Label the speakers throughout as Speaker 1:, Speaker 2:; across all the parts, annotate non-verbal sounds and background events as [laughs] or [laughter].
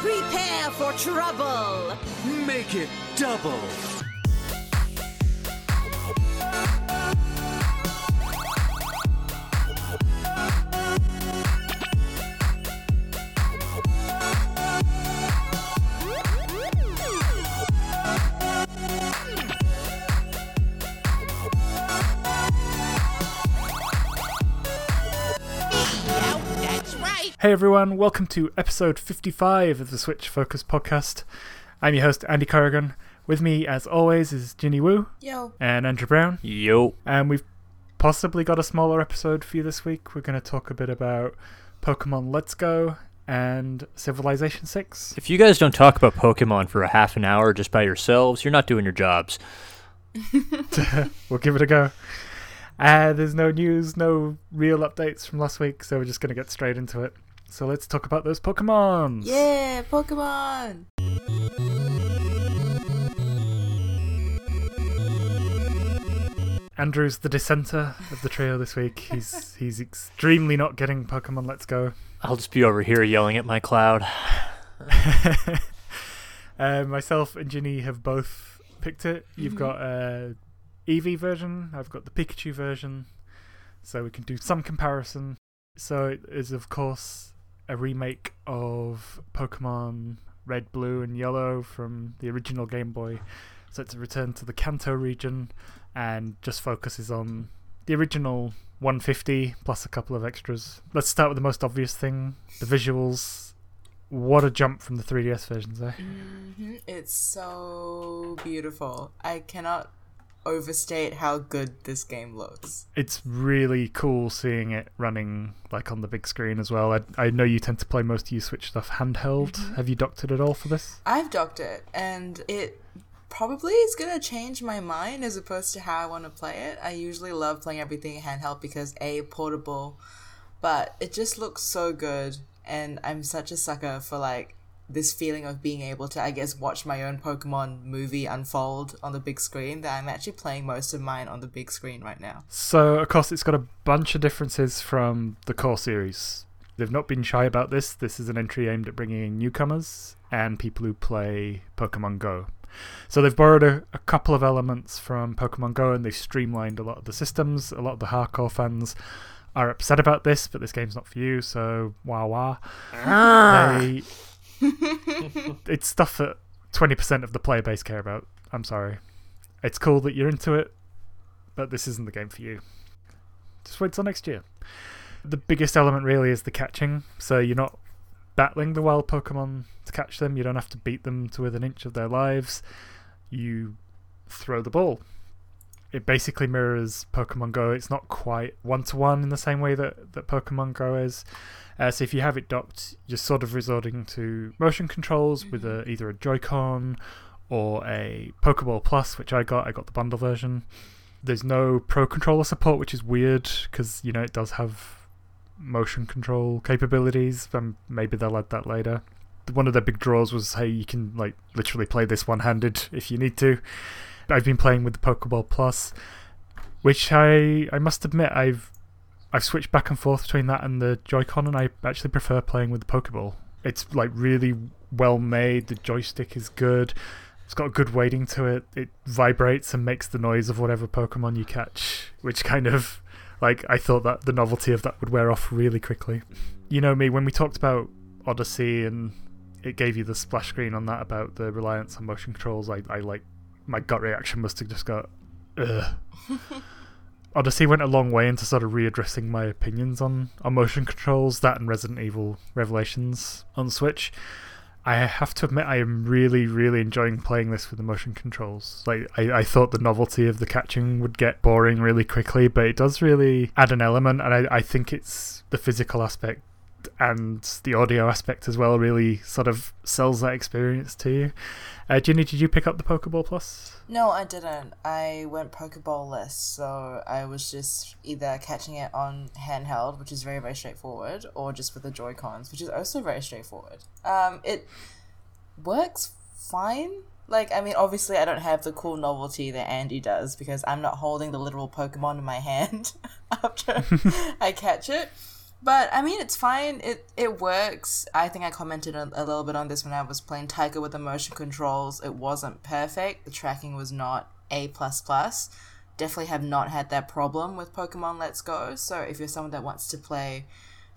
Speaker 1: Prepare for trouble!
Speaker 2: Make it double!
Speaker 3: Hey everyone, welcome to episode 55 of the Switch Focus podcast. I'm your host, Andy Corrigan. With me, as always, is Ginny Woo
Speaker 1: Yo.
Speaker 3: and Andrew Brown.
Speaker 4: Yo.
Speaker 3: And we've possibly got a smaller episode for you this week. We're going to talk a bit about Pokemon Let's Go and Civilization 6.
Speaker 4: If you guys don't talk about Pokemon for a half an hour just by yourselves, you're not doing your jobs. [laughs] [laughs]
Speaker 3: we'll give it a go. Uh, there's no news, no real updates from last week, so we're just going to get straight into it. So let's talk about those Pokemon.
Speaker 1: Yeah, Pokemon!
Speaker 3: Andrew's the dissenter of the trio this week. [laughs] He's he's extremely not getting Pokemon Let's Go.
Speaker 4: I'll just be over here yelling at my cloud. [laughs]
Speaker 3: uh, myself and Ginny have both picked it. You've got a Eevee version. I've got the Pikachu version, so we can do some comparison. So it is of course a remake of Pokemon Red, Blue, and Yellow from the original Game Boy. So it's a return to the Kanto region and just focuses on the original 150 plus a couple of extras. Let's start with the most obvious thing the visuals. What a jump from the 3DS versions, eh?
Speaker 1: hmm It's so beautiful. I cannot overstate how good this game looks.
Speaker 3: It's really cool seeing it running like on the big screen as well. I, I know you tend to play most of your Switch stuff handheld. Mm-hmm. Have you docked it at all for this?
Speaker 1: I've docked it, and it probably is gonna change my mind as opposed to how I want to play it. I usually love playing everything handheld because a portable, but it just looks so good, and I'm such a sucker for like this feeling of being able to, I guess, watch my own Pokemon movie unfold on the big screen. That I'm actually playing most of mine on the big screen right now.
Speaker 3: So, of course, it's got a bunch of differences from the core series. They've not been shy about this. This is an entry aimed at bringing in newcomers and people who play Pokemon Go. So they've borrowed a, a couple of elements from Pokemon Go and they've streamlined a lot of the systems. A lot of the hardcore fans are upset about this, but this game's not for you, so wah wah. They, [laughs] it's stuff that 20% of the player base care about. I'm sorry. It's cool that you're into it, but this isn't the game for you. Just wait till next year. The biggest element really is the catching, so you're not battling the wild Pokemon to catch them. You don't have to beat them to within an inch of their lives. You throw the ball. It basically mirrors Pokemon Go. It's not quite one to one in the same way that, that Pokemon Go is. Uh, so if you have it docked, you're sort of resorting to motion controls with a, either a Joy-Con or a Pokeball Plus, which I got. I got the bundle version. There's no Pro Controller support, which is weird because you know it does have motion control capabilities. And maybe they'll add that later. One of their big draws was hey, you can like literally play this one-handed if you need to. I've been playing with the Pokeball Plus, which I I must admit I've I've switched back and forth between that and the Joy-Con, and I actually prefer playing with the Pokeball. It's like really well made. The joystick is good. It's got a good weighting to it. It vibrates and makes the noise of whatever Pokemon you catch, which kind of like I thought that the novelty of that would wear off really quickly. You know me when we talked about Odyssey and it gave you the splash screen on that about the reliance on motion controls. I, I like my gut reaction must have just got ugh. [laughs] Odyssey went a long way into sort of readdressing my opinions on, on motion controls, that and Resident Evil Revelations on Switch. I have to admit, I am really, really enjoying playing this with the motion controls. Like, I, I thought the novelty of the catching would get boring really quickly, but it does really add an element, and I, I think it's the physical aspect and the audio aspect as well really sort of sells that experience to you. Uh, Ginny, did you pick up the Pokeball Plus?
Speaker 1: No, I didn't. I went Pokeball less, so I was just either catching it on handheld, which is very, very straightforward, or just with the Joy Cons, which is also very straightforward. Um, it works fine. Like, I mean, obviously, I don't have the cool novelty that Andy does because I'm not holding the literal Pokemon in my [laughs] hand after [laughs] I catch it. But I mean, it's fine. It it works. I think I commented a, a little bit on this when I was playing Taiko with the motion controls. It wasn't perfect. The tracking was not a plus plus. Definitely have not had that problem with Pokemon Let's Go. So if you're someone that wants to play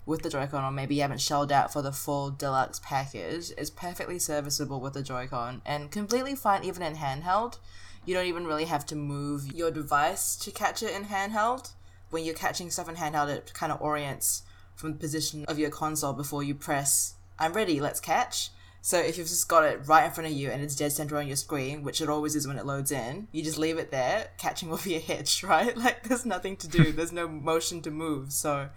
Speaker 1: with the Joy-Con or maybe you haven't shelled out for the full deluxe package, it's perfectly serviceable with the Joy-Con and completely fine even in handheld. You don't even really have to move your device to catch it in handheld. When you're catching stuff in handheld, it kind of orients from the position of your console before you press I'm ready, let's catch. So if you've just got it right in front of you and it's dead center on your screen, which it always is when it loads in, you just leave it there. Catching [laughs] will be a hitch, right? [laughs] Like there's nothing to do. there's no motion to move. So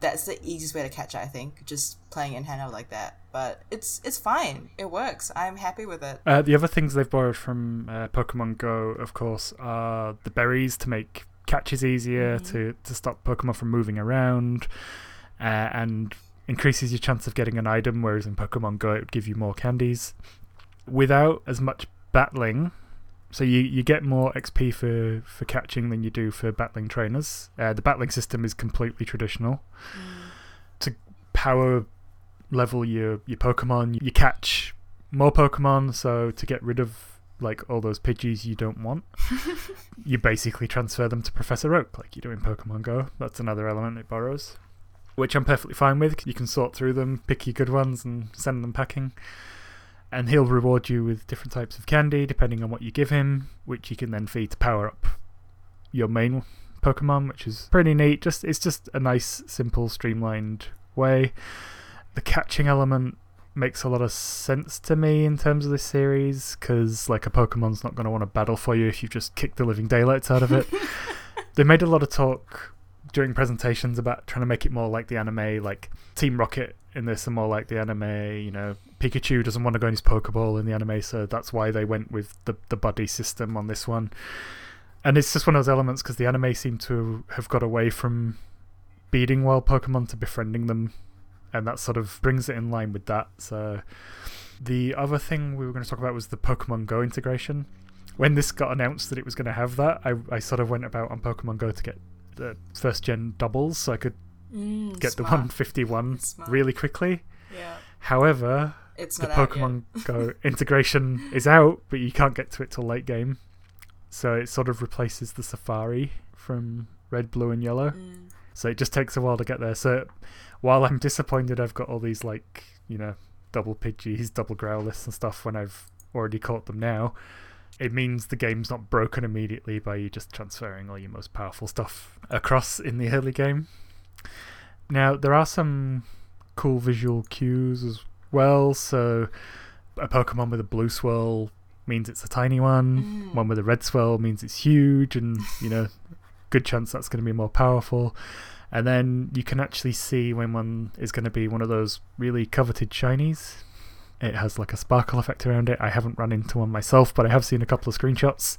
Speaker 1: that's the easiest way to catch it, I think, just playing in handheld like that. But it's it's fine. It works. I'm happy with it.
Speaker 3: Uh, the other things they've borrowed from uh, Pokemon Go, of course, are the berries to make catches easier,
Speaker 1: Mhm.
Speaker 3: to, to stop Pokemon from moving around, uh, and increases your chance of getting an item, whereas in Pokemon Go it would give you more candies. Without as much battling, so you, you get more XP for, for catching than you do for battling trainers. Uh, the battling system is completely traditional. To power level your, your Pokemon, you catch more Pokemon, so to get rid of like all those Pidgeys you don't want, [laughs] you basically transfer them to Professor Oak, like you do in Pokemon Go. That's another element it borrows, which I'm perfectly fine with. You can sort through them, pick your good ones, and send them packing. And he'll reward you with different types of candy depending on what you give him, which you can then feed to power up your main Pokemon, which is pretty neat. Just it's just a nice, simple, streamlined way. The catching element makes a lot of sense to me in terms of this series because like a Pokemon's not going to want to battle for you if you just kick the living daylights out of it. [laughs] they made a lot of talk during presentations about trying to make it more like the anime, like Team Rocket in this and more like the anime. You know, Pikachu doesn't want to go in his Pokeball in the anime, so that's why they went with the the buddy system on this one. And it's just one of those elements because the anime seem to have got away from beating wild Pokemon to befriending them, and that sort of brings it in line with that. So, the other thing we were going to talk about was the Pokemon Go integration. When this got announced that it was going to have that, I, I sort of went about on Pokemon Go to get the first gen doubles so I could
Speaker 1: Mm,
Speaker 3: get the 151
Speaker 1: Smart.
Speaker 3: really quickly.
Speaker 1: Yeah.
Speaker 3: However,
Speaker 1: It's
Speaker 3: the
Speaker 1: not out yet.
Speaker 3: Pokemon Go [laughs] integration is out, but you can't get to it till late game. So it sort of replaces the Safari from Red, Blue, and Yellow.
Speaker 1: Mm.
Speaker 3: So it just takes a while to get there. So while I'm disappointed I've got all these like, you know, double Pidgeys, double Growlithe and stuff when I've already caught them now, it means the game's not broken immediately by you just transferring all your most powerful stuff across in the early game. Now, there are some cool visual cues as well. So a Pokemon with a blue swirl means it's a tiny one.
Speaker 1: Mm.
Speaker 3: One with a red swirl means it's huge, and you know, good chance that's going to be more powerful. And then you can actually see when one is going to be one of those really coveted shinies. It has like a sparkle effect around it. I haven't run into one myself, but I have seen a couple of screenshots.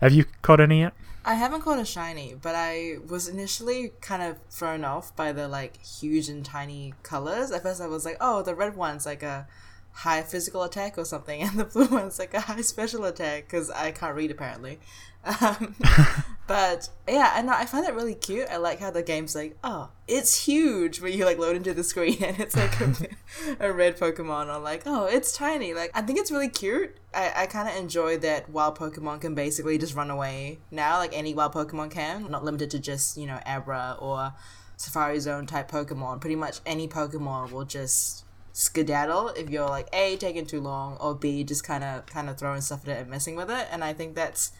Speaker 3: Have you caught any yet?
Speaker 1: I haven't caught a shiny, but I was initially kind of thrown off by the like huge and tiny colors. At first, I was like, "Oh, the red one's like a high physical attack or something, [laughs] and the blue one's like a high special attack." Because I can't read apparently. Um, [laughs] but yeah, and I find that really cute. I like how the game's like, "Oh, it's huge," when you like load into the screen [laughs] and it's like a, [laughs] a red Pokemon, or like, "Oh, it's tiny." Like, I think it's really cute. I, I kind of enjoy that wild Pokemon can basically just run away now, like any wild Pokemon can, not limited to just, you know, Abra or Safari Zone type Pokemon. Pretty much any Pokemon will just skedaddle if you're like A, taking too long, or B, just kind of kind of throwing stuff at it and messing with it. And I think that's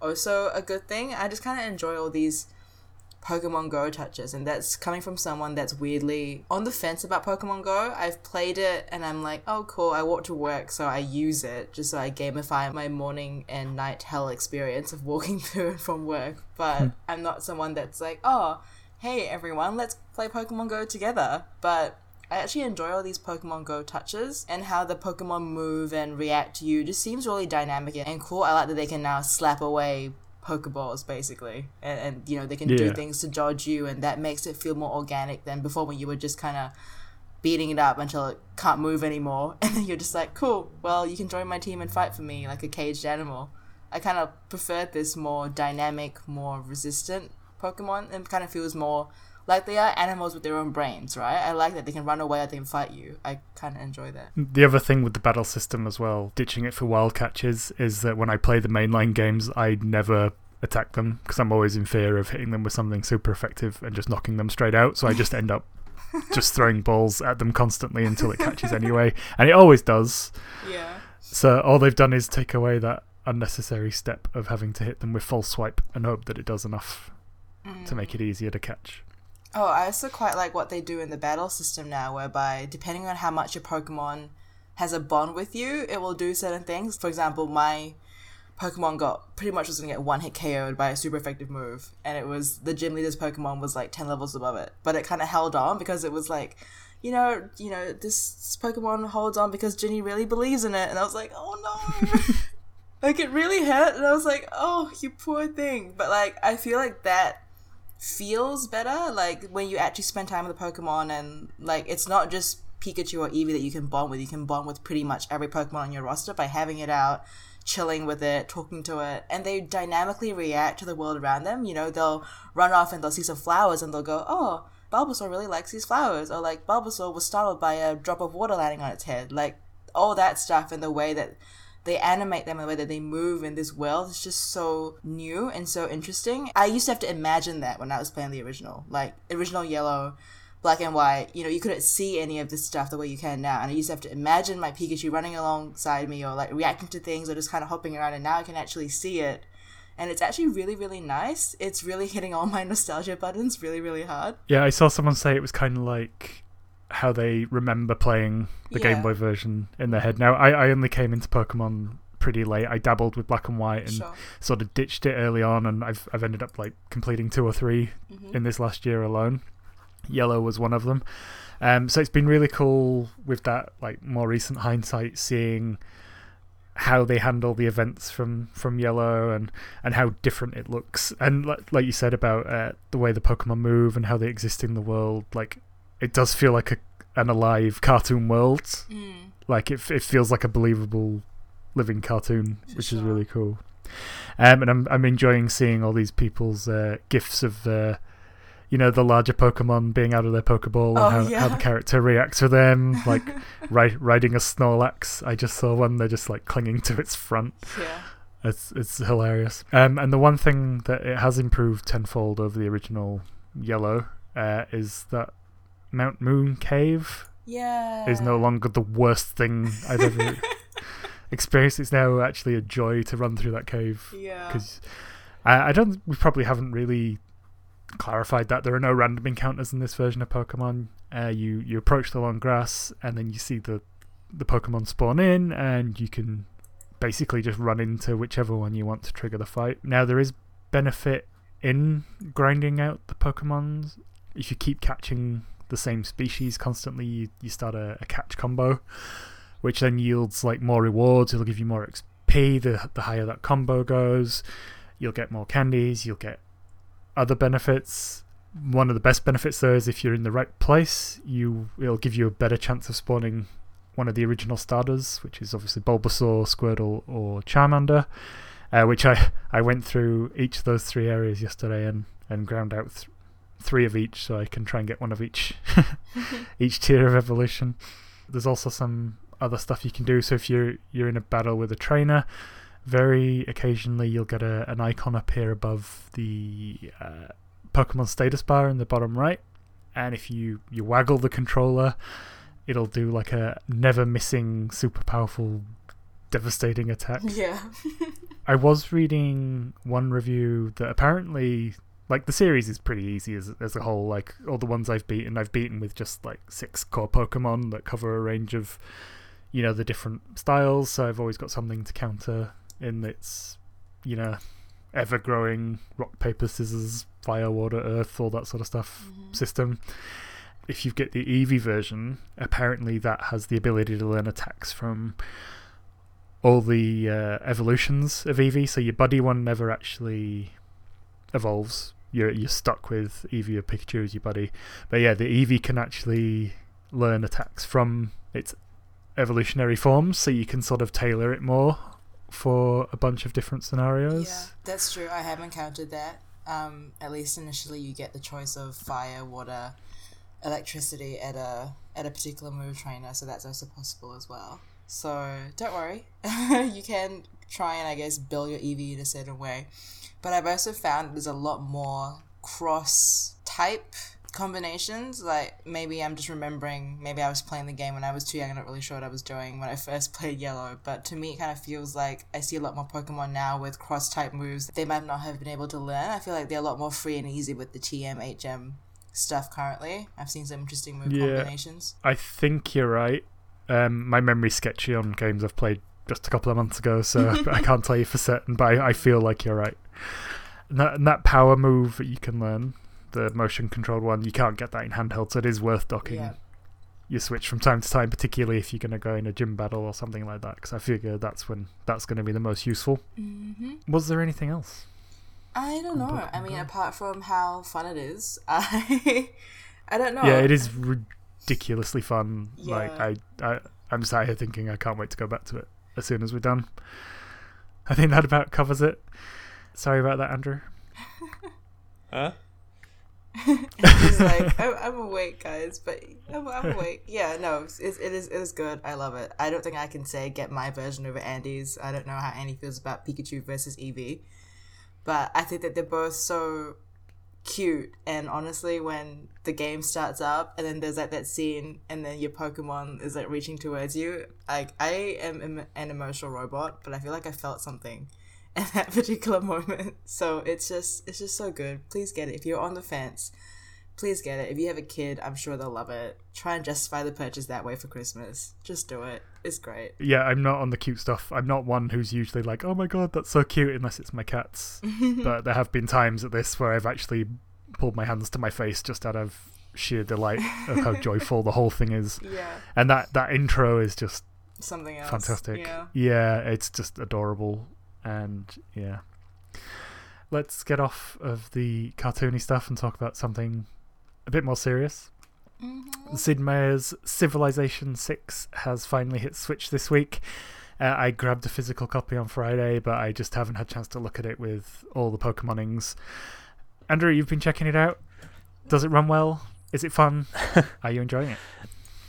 Speaker 1: also a good thing. I just kind of enjoy all these Pokemon Go touches, and that's coming from someone that's weirdly on the fence about Pokemon Go. I've played it and I'm like, oh, cool, I walk to work, so I use it just so I gamify my morning and night hell experience of walking [laughs] through and from work. But hmm. I'm not someone that's like, oh, hey everyone, let's play Pokemon Go together. But I actually enjoy all these Pokemon Go touches and how the Pokemon move and react to you. Just seems really dynamic and cool. I like that they can now slap away Pokeballs basically, and, and you know they can do things to dodge you, and that makes it feel more organic than before when you were just kind of beating it up until it can't move anymore, [laughs] and then you're just like, cool, well you can join my team and fight for me like a caged animal. I kind of preferred this more dynamic, more resistant Pokemon, and kind of feels more Like they are animals with their own brains, right? I like that they can run away or they can fight you. I kind of enjoy that.
Speaker 3: The other thing with the battle system as well, ditching it for wild catches, is that when I play the mainline games, I never attack them because I'm always in fear of hitting them with something super effective and just knocking them straight out. So I just end up [laughs] just throwing balls at them constantly until it catches anyway. And it always does.
Speaker 1: Yeah.
Speaker 3: So all they've done is take away that unnecessary step of having to hit them with false swipe and hope that it does enough mm. to make it easier to catch.
Speaker 1: Oh, I also quite like what they do in the battle system now, whereby depending on how much your Pokemon has a bond with you, it will do certain things. For example, my Pokemon got pretty much was gonna get one hit KO'd by a super effective move, and it was the gym leader's Pokemon was like ten levels above it, but it kind of held on because it was like, you know, you know, this Pokemon holds on because Ginny really believes in it, and I was like, oh no. [laughs] like it really hurt and i was like oh you poor thing but like i feel like that feels better like when you actually spend time with the pokemon and like it's not just pikachu or eevee that you can bond with. You can bond with pretty much every pokemon on your roster by having it out chilling with it talking to it and they dynamically react to the world around them. You know they'll run off and they'll see some flowers and they'll go oh bulbasaur really likes these flowers or like bulbasaur was startled by a drop of water landing on its head like all that stuff and the way that they animate them and the way that they move in this world is just so new and so interesting. I used to have to imagine that when I was playing the original, like original yellow, black and white. You know, you couldn't see any of this stuff the way you can now, and I used to have to imagine my Pikachu running alongside me or like reacting to things or just kind of hopping around. And now I can actually see it, and it's actually really really nice. It's really hitting all my nostalgia buttons really really hard.
Speaker 3: Yeah, I saw someone say it was kind of like how they remember playing the
Speaker 1: Yeah.
Speaker 3: Game Boy version in their head. Now, I, I only came into Pokemon pretty late. I dabbled with black and white and
Speaker 1: Sure.
Speaker 3: sort of ditched it early on, and I've I've ended up like completing two or 3
Speaker 1: Mm-hmm.
Speaker 3: in this last year alone. Yellow was one of them. Um, so it's been really cool with that like more recent hindsight, seeing how they handle the events from from Yellow and and how different it looks, and like, like you said about uh, the way the Pokemon move and how they exist in the world, like it does feel like a an alive cartoon world.
Speaker 1: Mm.
Speaker 3: Like it, it feels like a believable living cartoon,
Speaker 1: For
Speaker 3: which is really cool. Um, and I'm I'm enjoying seeing all these people's uh, gifs of uh, you know the larger Pokemon being out of their Pokeball and
Speaker 1: Oh,
Speaker 3: how, how
Speaker 1: yeah.
Speaker 3: the character reacts to them, like [laughs] ri- riding a Snorlax. I just saw one; they're just like clinging to its front.
Speaker 1: Yeah.
Speaker 3: It's it's hilarious. Um, and the one thing that it has improved tenfold over the original Yellow uh, is that Mount Moon Cave
Speaker 1: Yeah.
Speaker 3: is no longer the worst thing I've ever [laughs] experienced. It's now actually a joy to run through that cave
Speaker 1: Yeah.
Speaker 3: because I, I don't. We probably haven't really clarified that there are no random encounters in this version of Pokemon. Uh, you you approach the long grass and then you see the the Pokemon spawn in, and you can basically just run into whichever one you want to trigger the fight. Now there is benefit in grinding out the Pokemons if you keep catching the same species constantly. You, you start a, a catch combo, which then yields like more rewards. It'll give you more XP. The the higher that combo goes, you'll get more candies. You'll get other benefits. One of the best benefits though is if you're in the right place, you it'll give you a better chance of spawning one of the original starters, which is obviously Bulbasaur, Squirtle, or Charmander. Uh, which I I went through each of those three areas yesterday and and ground out three of each, so I can try and get one of each [laughs] [laughs] each tier of evolution. There's also some other stuff you can do. So if you're you're in a battle with a trainer, very occasionally you'll get a, an icon appear above the uh, Pokemon status bar in the bottom right, and if you you waggle the controller, it'll do like a never missing super powerful devastating attack.
Speaker 1: Yeah. [laughs]
Speaker 3: I was reading one review that apparently, like, the series is pretty easy as, as a whole. Like, all the ones I've beaten, I've beaten with just, like, six core Pokemon that cover a range of, you know, the different styles. So I've always got something to counter in its, you know, ever growing rock, paper, scissors, fire, water, earth, all that sort of stuff system. If you get the Eevee version, apparently that has the ability to learn attacks from all the uh, evolutions of Eevee. So your buddy one never actually evolves. You're you're stuck with Eevee or Pikachu as your buddy. But yeah, the Eevee can actually learn attacks from its evolutionary forms, so you can sort of tailor it more for a bunch of different scenarios.
Speaker 1: Yeah, that's true. I have encountered that. Um, at least initially, you get the choice of fire, water, electricity at a at a particular move trainer, so that's also possible as well. So don't worry, [laughs] you can try and I guess build your Eevee in a certain way. But I've also found there's a lot more cross type combinations. Like maybe I'm just remembering, maybe I was playing the game when I was too young and not really sure what I was doing when I first [laughs] played Yellow. But to me, it kind of feels like I see a lot more Pokemon now with cross type moves they might not have been able to learn. I feel like they're a lot more free and easy with the TM, HM stuff currently. I've seen some interesting move
Speaker 3: Yeah.
Speaker 1: combinations.
Speaker 3: I think you're right. Um, my memory's sketchy on games I've played just a couple of months ago, so [laughs] I can't tell you for certain, but I, I feel like you're right. And that, and that power move that you can learn, the motion controlled one, you can't get that in handheld, so it is worth docking
Speaker 1: Yeah.
Speaker 3: your Switch from time to time, particularly if you're going to go in a gym battle or something like that, because I figure that's when that's going to be the most useful.
Speaker 1: hmm
Speaker 3: Was there anything else?
Speaker 1: I don't know. I mean, apart from how fun it is, [laughs] I I don't know.
Speaker 3: Yeah, it is ridiculously fun. Like I, I, I'm sat here thinking I can't wait to go back to it as soon as we're done. I think that about covers it. Sorry about that, Andrew.
Speaker 4: Huh?
Speaker 1: He's like, [laughs] I'm, I'm awake, guys, but I'm, I'm awake. Yeah, no, it's, it is it is good. I love it. I don't think I can say get my version over Andy's. I don't know how Andy feels about Pikachu versus Eevee, but I think that they're both so cute. And honestly, when the game starts up and then there's like that scene, and then your Pokemon is like reaching towards you, like I am an emotional robot, but I feel like I felt something at that [laughs] particular moment. So it's just it's just so good. Please get it if you're on the fence. Please get it. If you have a kid, I'm sure they'll love it. Try and justify the purchase that way for Christmas. Just do it. It's great.
Speaker 3: Yeah, I'm not on the cute stuff. I'm not one who's usually like, "Oh my god, that's so cute," unless it's my cats. [laughs] but there have been times at this where I've actually pulled my hands to my face just out of sheer delight of how [laughs] joyful the whole thing is.
Speaker 1: Yeah.
Speaker 3: And that that intro is just
Speaker 1: Something else.
Speaker 3: fantastic.
Speaker 1: Yeah.
Speaker 3: yeah, it's just adorable, and yeah. Let's get off of the cartoony stuff and talk about something a bit more serious. Sid Meier's Civilization 6 has finally hit Switch this week. Uh, I grabbed a physical copy on Friday, but I just haven't had a chance to look at it with all the Pokemonings. Andrew, you've been checking it out. Does it run well? Is it fun? [laughs] Are you enjoying it?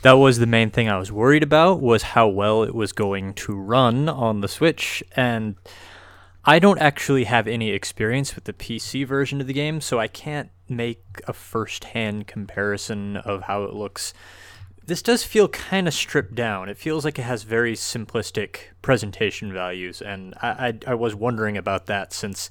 Speaker 4: That was the main thing I was worried about was how well it was going to run on the Switch and I don't actually have any experience with the PC version of the game, so I can't make a first-hand comparison of how it looks. This does feel kind of stripped down. It feels like it has very simplistic presentation values, and I, I, I was wondering about that since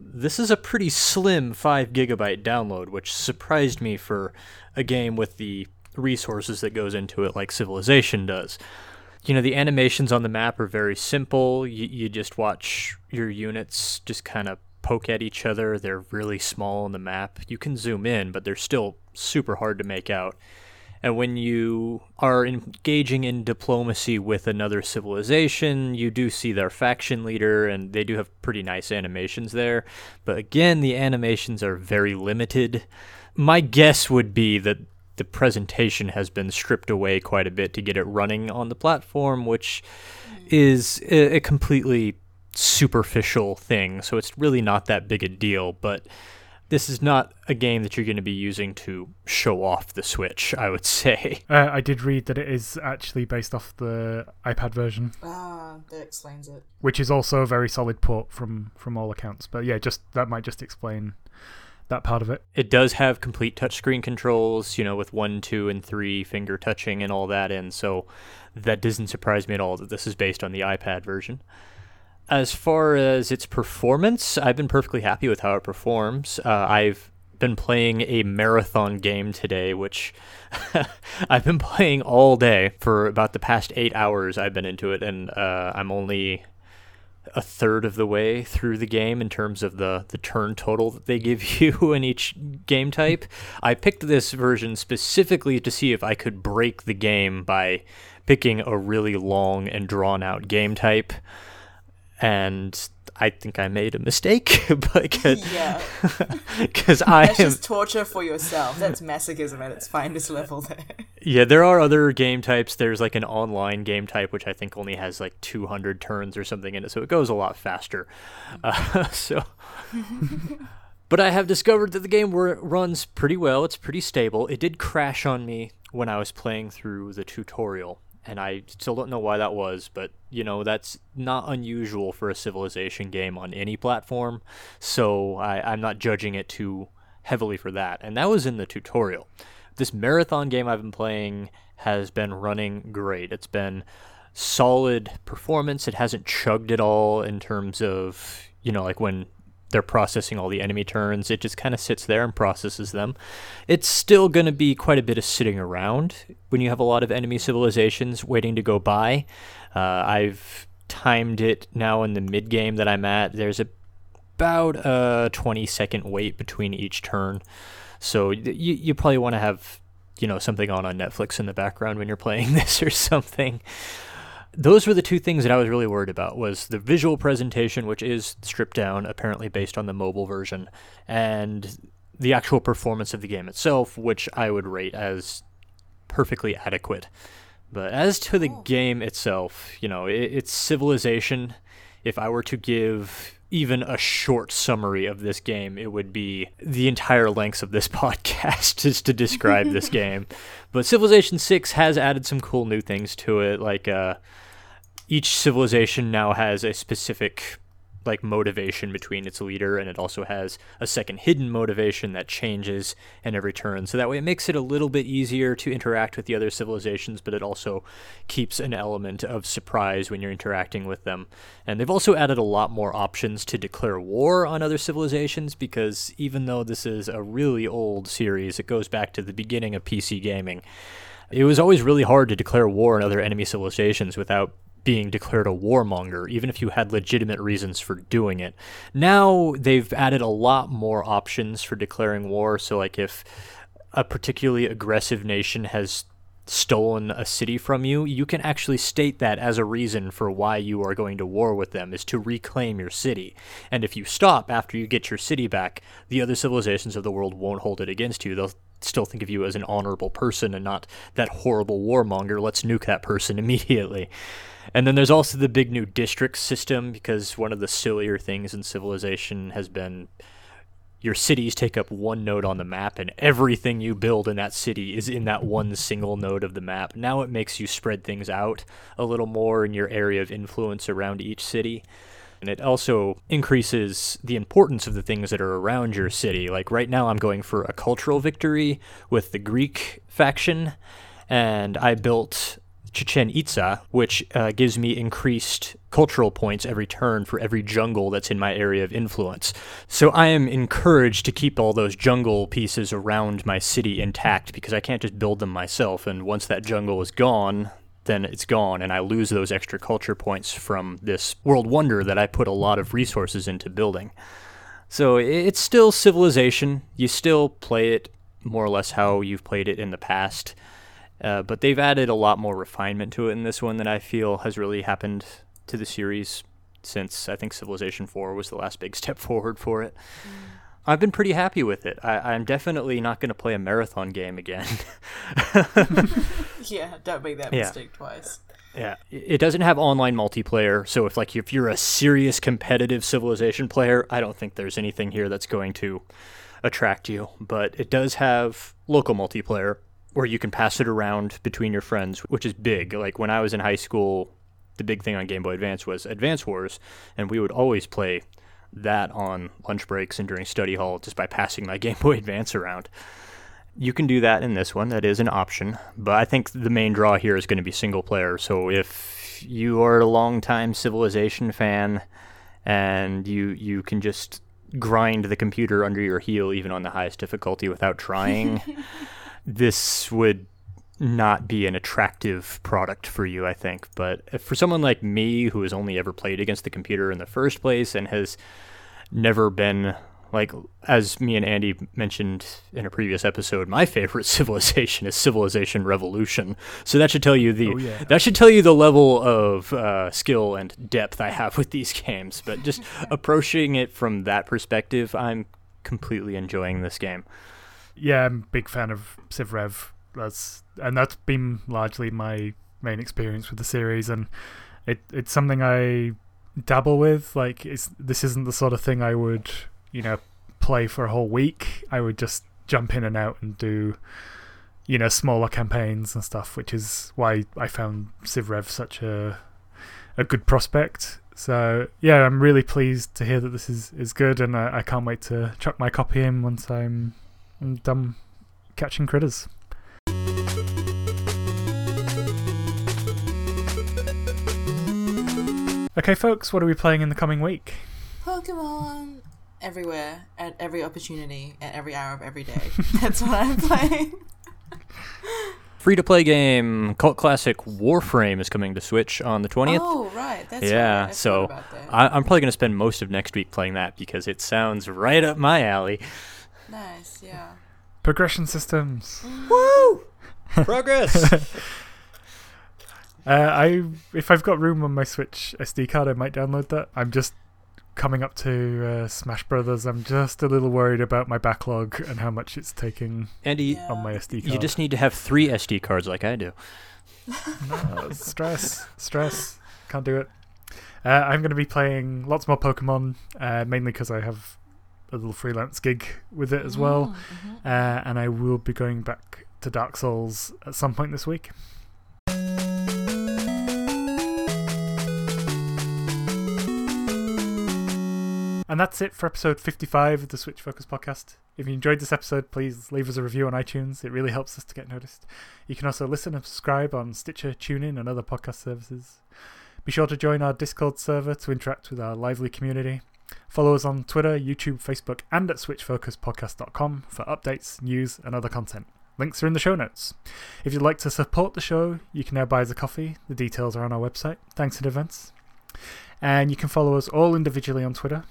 Speaker 4: this is a pretty slim 5 gigabyte download, which surprised me for a game with the resources that goes into it like Civilization does. You know, the animations on the map are very simple. You, you just watch your units just kind of poke at each other. They're really small on the map. You can zoom in, but they're still super hard to make out. And when you are engaging in diplomacy with another civilization, you do see their faction leader, and they do have pretty nice animations there. But again, the animations are very limited. My guess would be that the presentation has been stripped away quite a bit to get it running on the platform, which is a, a completely superficial thing. So it's really not that big a deal. But this is not a game that you're going to be using to show off the Switch, I would [laughs] say.
Speaker 3: Uh, I did read that it is actually based off the iPad version,
Speaker 1: Ah, that explains it.
Speaker 3: which is also a very solid port from from all accounts. But yeah, just that might just explain that part of it.
Speaker 4: It does have complete touchscreen controls, you know, with one, two, and three finger touching and all that. And so that doesn't surprise me at all that this is based on the iPad version. As far as its performance, I've been perfectly happy with how it performs. Uh, I've been playing a marathon game today, which [laughs] I've been playing all day for about the past eight hours. I've been into it, and uh, I'm only a third of the way through the game in terms of the, the turn total that they give [laughs] you in each game type. I picked this version specifically to see if I could break the game by picking a really long and drawn out game type. And I think I made a mistake [laughs] because
Speaker 1: Yeah.
Speaker 4: because [laughs] I
Speaker 1: That's
Speaker 4: am
Speaker 1: just torture for yourself. That's masochism at its finest level there. [laughs]
Speaker 4: Yeah, there are other game types. There's like an online game type, which I think only has like 200 turns or something in it, so it goes a lot faster. Uh, so, But I have discovered that the game runs pretty well. It's pretty stable. It did crash on me when I was playing through the tutorial, and I still don't know why that was, but you know, that's not unusual for a Civilization game on any platform, so I, I'm not judging it too heavily for that. And that was in the tutorial. This marathon game I've been playing has been running great. It's been solid performance. It hasn't chugged at all in terms of, you know, like when they're processing all the enemy turns. It just kind of sits there and processes them. It's still going to be quite a bit of sitting around when you have a lot of enemy civilizations waiting to go by. Uh, I've timed it now in the mid game that I'm at. There's a, about a 20 second wait between each turn. So you, you probably want to have you know something on on Netflix in the background when you're playing [laughs] this or something those were the two things that I was really worried about was the visual presentation, which is stripped down, apparently based on the mobile version, and the actual performance of the game itself, which I would rate as perfectly adequate. But as to the game itself, you know, it, it's Civilization. If I were to give even a short summary of this game, it would be the entire length of this [laughs] podcast just to describe this [laughs] game. But Civilization 6 has added some cool new things to it, like uh, each civilization now has a specific like motivation between its leader and it also has a second hidden motivation that changes in every turn. So that way it makes it a little bit easier to interact with the other civilizations but it also keeps an element of surprise when you're interacting with them. And they've also added a lot more options to declare war on other civilizations because even though this is a really old series it goes back to the beginning of PC gaming it was always really hard to declare war on other enemy civilizations without being declared a warmonger, even if you had legitimate reasons for doing it. Now they've added a lot more options for declaring war. So, like if a particularly aggressive nation has stolen a city from you, you can actually state that as a reason for why you are going to war with them is to reclaim your city. And if you stop after you get your city back, the other civilizations of the world won't hold it against you. They'll still think of you as an honorable person and not that horrible warmonger. Let's nuke that person [laughs] immediately. And then there's also the big new district system because one of the sillier things in Civilization has been your cities take up one node on the map and everything you build in that city is in that one single node of the map. Now it makes you spread things out a little more in your area of influence around each city. And it also increases the importance of the things that are around your city. Like right now, I'm going for a cultural victory with the Greek faction, and I built Chichen Itza, which uh, gives me increased cultural points every turn for every jungle that's in my area of influence. So I am encouraged to keep all those jungle pieces around my city intact because I can't just build them myself. And once that jungle is gone, then it's gone, and I lose those extra culture points from this world wonder that I put a lot of resources into building. So it's still civilization. You still play it more or less how you've played it in the past. Uh, but they've added a lot more refinement to it in this one that I feel has really happened to the series since I think Civilization 4 was the last big [laughs] step forward for it. Mm. I've been pretty happy with it. I, am definitely not going to play a marathon game again. [laughs] [laughs]
Speaker 1: yeah, don't make that yeah. mistake twice.
Speaker 4: Yeah, it doesn't have online multiplayer, so if like if you're a serious competitive Civilization player, I don't think there's anything here that's going to attract you. But it does have local multiplayer, where you can pass it around between your friends, which is big. Like when I was in high school, the big thing on Game Boy Advance was Advance Wars, and we would always play that on lunch breaks and during study hall just by passing my [laughs] Game Boy Advance around. You can do that in this one, that is an option, but I think the main draw here is going to be single player. So if you are a long-time Civilization fan and you you can just grind the computer under your heel even on the highest difficulty without trying [laughs] this would not be an attractive product for you, I think. But for someone like me who has only ever played against the computer in the first place and has never been like as me and Andy mentioned in a previous episode, my favorite [laughs] civilization is Civilization Revolution. So that should tell you the oh, yeah. that should tell you the level of uh, skill and depth I have [laughs] with these games. But just [laughs] approaching it from that perspective, I'm completely enjoying this game
Speaker 3: yeah, I'm a big fan of Civ Rev. That's and that's been largely my main experience with the series, and it it's something I dabble with. Like, it's this isn't the sort of thing I would you know play for a whole week, I would just jump in and out and do, you know, smaller campaigns and stuff, which is why I found Civ Rev such a a good prospect. So yeah, I'm really pleased to hear that this is, is good, and I, I can't wait to chuck my copy in once I'm, I'm done catching critters. Okay, folks, what are we playing in the coming week?
Speaker 1: Pokemon everywhere, at every opportunity, at every hour of every day. [laughs] That's what I'm playing. [laughs]
Speaker 4: Free to play game cult classic Warframe is coming to Switch on the 20th.
Speaker 1: Oh, right. That's
Speaker 4: yeah,
Speaker 1: right. I
Speaker 4: so
Speaker 1: about that.
Speaker 4: I, I'm probably going to spend most of next week playing that because it sounds right up my alley.
Speaker 1: Nice, yeah.
Speaker 3: Progression systems.
Speaker 4: Woo! Progress! [laughs]
Speaker 3: Uh, I if I've got room on my Switch SD card, I might download that. I'm just coming up to uh, Smash Brothers. I'm just a little worried about my backlog and how much it's taking
Speaker 4: Andy,
Speaker 1: Yeah.
Speaker 3: on my SD card.
Speaker 4: you just need to have three SD cards like I do. [laughs]
Speaker 3: No, stress, stress. Can't do it. Uh, I'm going to be playing lots more Pokemon, uh, mainly because I have a little freelance gig with it as well,
Speaker 1: Mm, mhm.
Speaker 3: uh, and I will be going back to Dark Souls at some point this week. And that's it for episode 55 of the Switch Focus podcast. If you enjoyed this episode, please leave us a review on iTunes. It really helps us to get noticed. You can also listen and subscribe on Stitcher, TuneIn, and other podcast services. Be sure to join our Discord server to interact with our lively community. Follow us on Twitter, YouTube, Facebook, and at switchfocuspodcast.com for updates, news, and other content. Links are in the show notes. If you'd like to support the show, you can now buy us a coffee. The details are on our website. Thanks in advance. And you can follow us all individually on Twitter.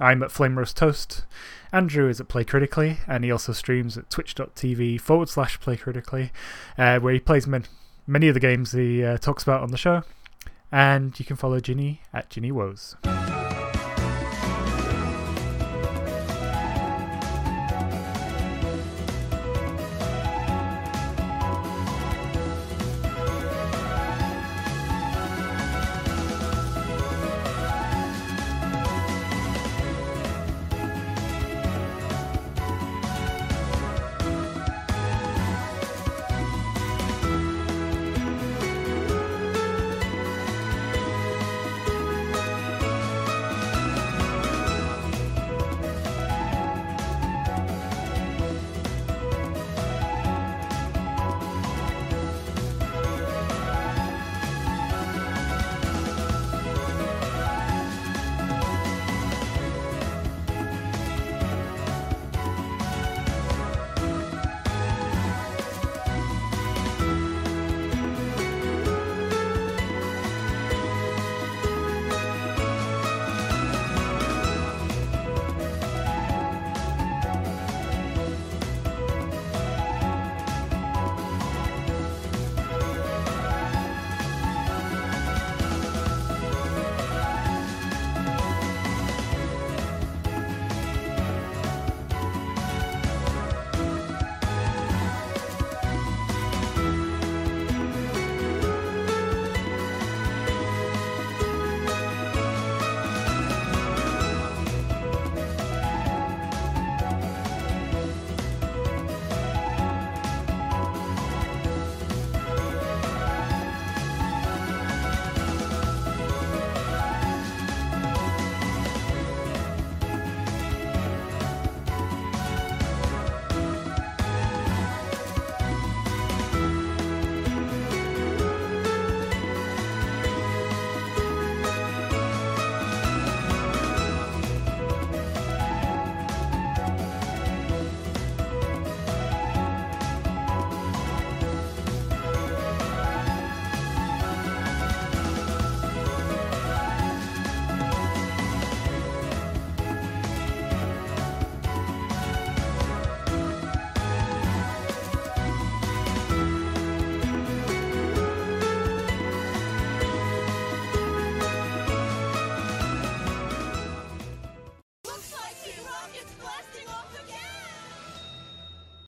Speaker 3: I'm at Flame Roast Toast. Andrew is at Play Critically, and he also streams at twitch.tv forward slash Play Critically, uh, where he plays man- many of the games he uh, talks about on the show. And you can follow Ginny at Ginny Woes.